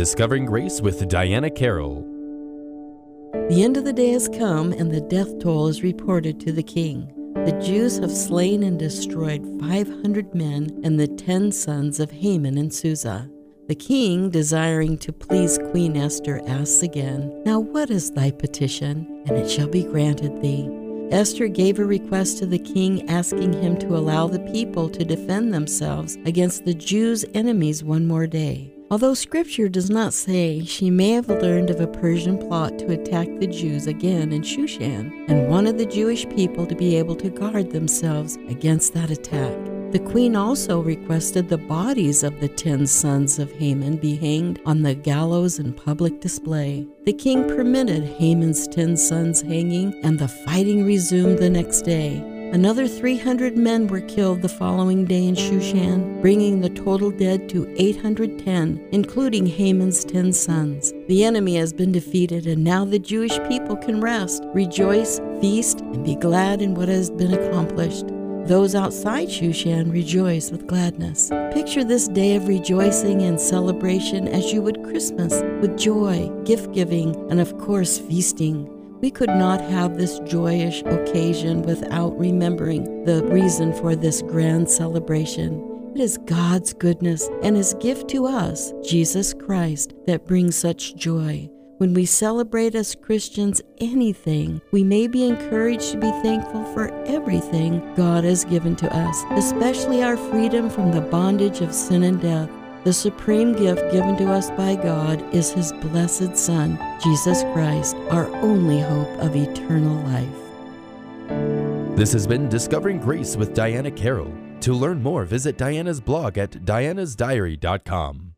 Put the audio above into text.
Discovering Grace with Diana Carroll. The end of the day has come, and the death toll is reported to the king. The Jews have slain and destroyed 500 men and the ten sons of Haman and Susa. The king, desiring to please Queen Esther, asks again, Now what is thy petition? And it shall be granted thee. Esther gave a request to the king asking him to allow the people to defend themselves against the Jews' enemies one more day. Although scripture does not say, she may have learned of a Persian plot to attack the Jews again in Shushan and wanted the Jewish people to be able to guard themselves against that attack. The queen also requested the bodies of the ten sons of Haman be hanged on the gallows in public display. The king permitted Haman's ten sons hanging, and the fighting resumed the next day. Another 300 men were killed the following day in Shushan, bringing the total dead to 810, including Haman's 10 sons. The enemy has been defeated, and now the Jewish people can rest, rejoice, feast, and be glad in what has been accomplished. Those outside Shushan rejoice with gladness. Picture this day of rejoicing and celebration as you would Christmas, with joy, gift giving, and of course, feasting. We could not have this joyous occasion without remembering the reason for this grand celebration. It is God's goodness and His gift to us, Jesus Christ, that brings such joy. When we celebrate as Christians anything, we may be encouraged to be thankful for everything God has given to us, especially our freedom from the bondage of sin and death. The supreme gift given to us by God is His blessed Son, Jesus Christ, our only hope of eternal life. This has been Discovering Grace with Diana Carroll. To learn more, visit Diana's blog at dianasdiary.com.